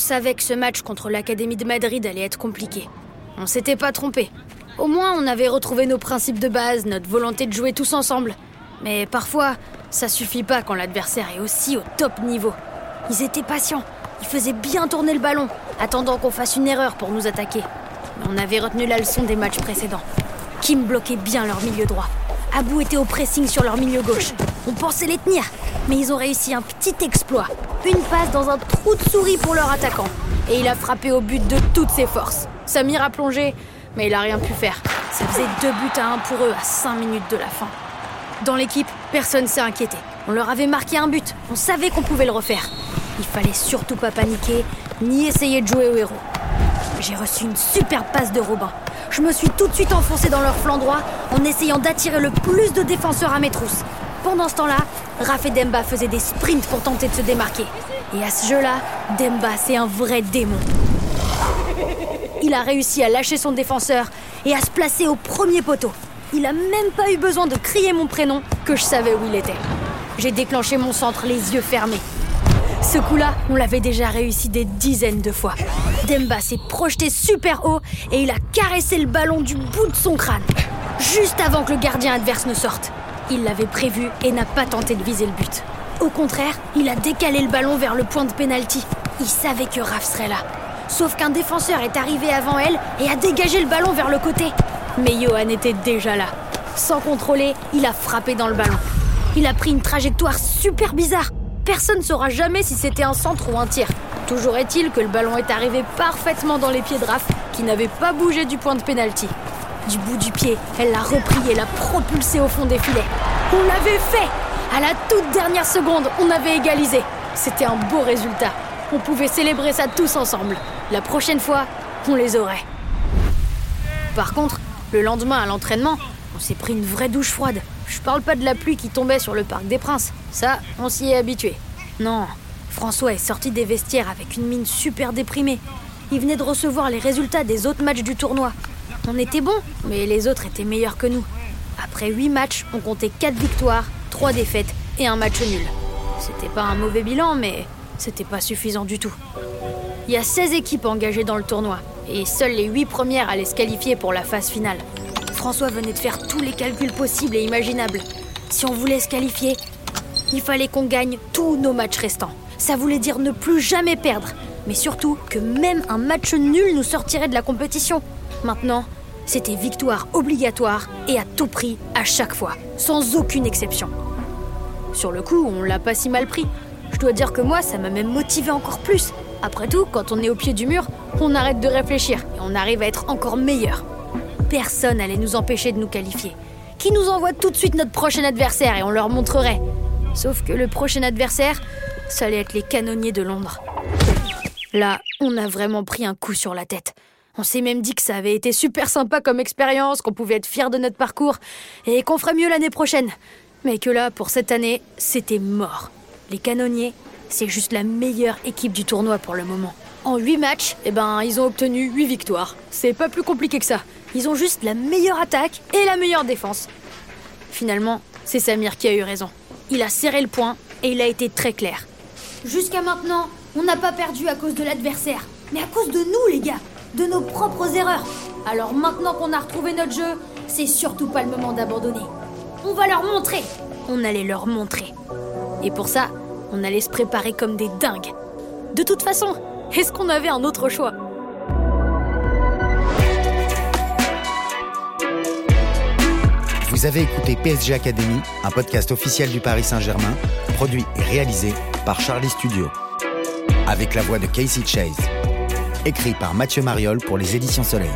savait que ce match contre l'Académie de Madrid allait être compliqué. On s'était pas trompé. Au moins, on avait retrouvé nos principes de base, notre volonté de jouer tous ensemble. Mais parfois, ça suffit pas quand l'adversaire est aussi au top niveau. Ils étaient patients. Ils faisaient bien tourner le ballon, attendant qu'on fasse une erreur pour nous attaquer. Mais on avait retenu la leçon des matchs précédents. Kim bloquait bien leur milieu droit. Abou était au pressing sur leur milieu gauche. On pensait les tenir, mais ils ont réussi un petit exploit. Une passe dans un trou de souris pour leur attaquant. Et il a frappé au but de toutes ses forces. Samir a plongé, mais il a rien pu faire. Ça faisait deux buts à un pour eux à cinq minutes de la fin. Dans l'équipe, personne s'est inquiété. On leur avait marqué un but. On savait qu'on pouvait le refaire. Il fallait surtout pas paniquer, ni essayer de jouer au héros. J'ai reçu une superbe passe de Robin. Je me suis tout de suite enfoncé dans leur flanc droit en essayant d'attirer le plus de défenseurs à mes trousses. Pendant ce temps-là, Raph et Demba faisaient des sprints pour tenter de se démarquer. Et à ce jeu-là, Demba, c'est un vrai démon. Il a réussi à lâcher son défenseur et à se placer au premier poteau. Il a même pas eu besoin de crier mon prénom que je savais où il était. J'ai déclenché mon centre les yeux fermés. Ce coup-là, on l'avait déjà réussi des dizaines de fois. Demba s'est projeté super haut et il a caressé le ballon du bout de son crâne, juste avant que le gardien adverse ne sorte. Il l'avait prévu et n'a pas tenté de viser le but. Au contraire, il a décalé le ballon vers le point de pénalty. Il savait que Raph serait là. Sauf qu'un défenseur est arrivé avant elle et a dégagé le ballon vers le côté. Mais Johan était déjà là. Sans contrôler, il a frappé dans le ballon. Il a pris une trajectoire super bizarre. Personne ne saura jamais si c'était un centre ou un tir. Toujours est-il que le ballon est arrivé parfaitement dans les pieds de Raph, qui n'avait pas bougé du point de pénalty. Du bout du pied, elle l'a repris et l'a propulsé au fond des filets. On l'avait fait À la toute dernière seconde, on avait égalisé. C'était un beau résultat. On pouvait célébrer ça tous ensemble. La prochaine fois, on les aurait. Par contre, le lendemain à l'entraînement, on s'est pris une vraie douche froide. Je parle pas de la pluie qui tombait sur le parc des Princes. Ça, on s'y est habitué. Non, François est sorti des vestiaires avec une mine super déprimée. Il venait de recevoir les résultats des autres matchs du tournoi. On était bons, mais les autres étaient meilleurs que nous. Après 8 matchs, on comptait 4 victoires, 3 défaites et un match nul. C'était pas un mauvais bilan, mais c'était pas suffisant du tout. Il y a 16 équipes engagées dans le tournoi, et seules les 8 premières allaient se qualifier pour la phase finale. François venait de faire tous les calculs possibles et imaginables. Si on voulait se qualifier, il fallait qu'on gagne tous nos matchs restants. Ça voulait dire ne plus jamais perdre, mais surtout que même un match nul nous sortirait de la compétition. Maintenant, c'était victoire obligatoire et à tout prix à chaque fois, sans aucune exception. Sur le coup, on l'a pas si mal pris. Je dois dire que moi, ça m'a même motivé encore plus. Après tout, quand on est au pied du mur, on arrête de réfléchir et on arrive à être encore meilleur. Personne n'allait nous empêcher de nous qualifier. Qui nous envoie tout de suite notre prochain adversaire et on leur montrerait. Sauf que le prochain adversaire, ça allait être les canonniers de Londres. Là, on a vraiment pris un coup sur la tête. On s'est même dit que ça avait été super sympa comme expérience, qu'on pouvait être fiers de notre parcours et qu'on ferait mieux l'année prochaine. Mais que là, pour cette année, c'était mort. Les canonniers, c'est juste la meilleure équipe du tournoi pour le moment. En 8 matchs, eh ben, ils ont obtenu 8 victoires. C'est pas plus compliqué que ça. Ils ont juste la meilleure attaque et la meilleure défense. Finalement, c'est Samir qui a eu raison. Il a serré le point et il a été très clair. Jusqu'à maintenant, on n'a pas perdu à cause de l'adversaire, mais à cause de nous, les gars, de nos propres erreurs. Alors maintenant qu'on a retrouvé notre jeu, c'est surtout pas le moment d'abandonner. On va leur montrer. On allait leur montrer. Et pour ça, on allait se préparer comme des dingues. De toute façon, est-ce qu'on avait un autre choix? Vous avez écouté PSG Academy, un podcast officiel du Paris Saint-Germain, produit et réalisé par Charlie Studio. Avec la voix de Casey Chase. Écrit par Mathieu Mariol pour les éditions Soleil.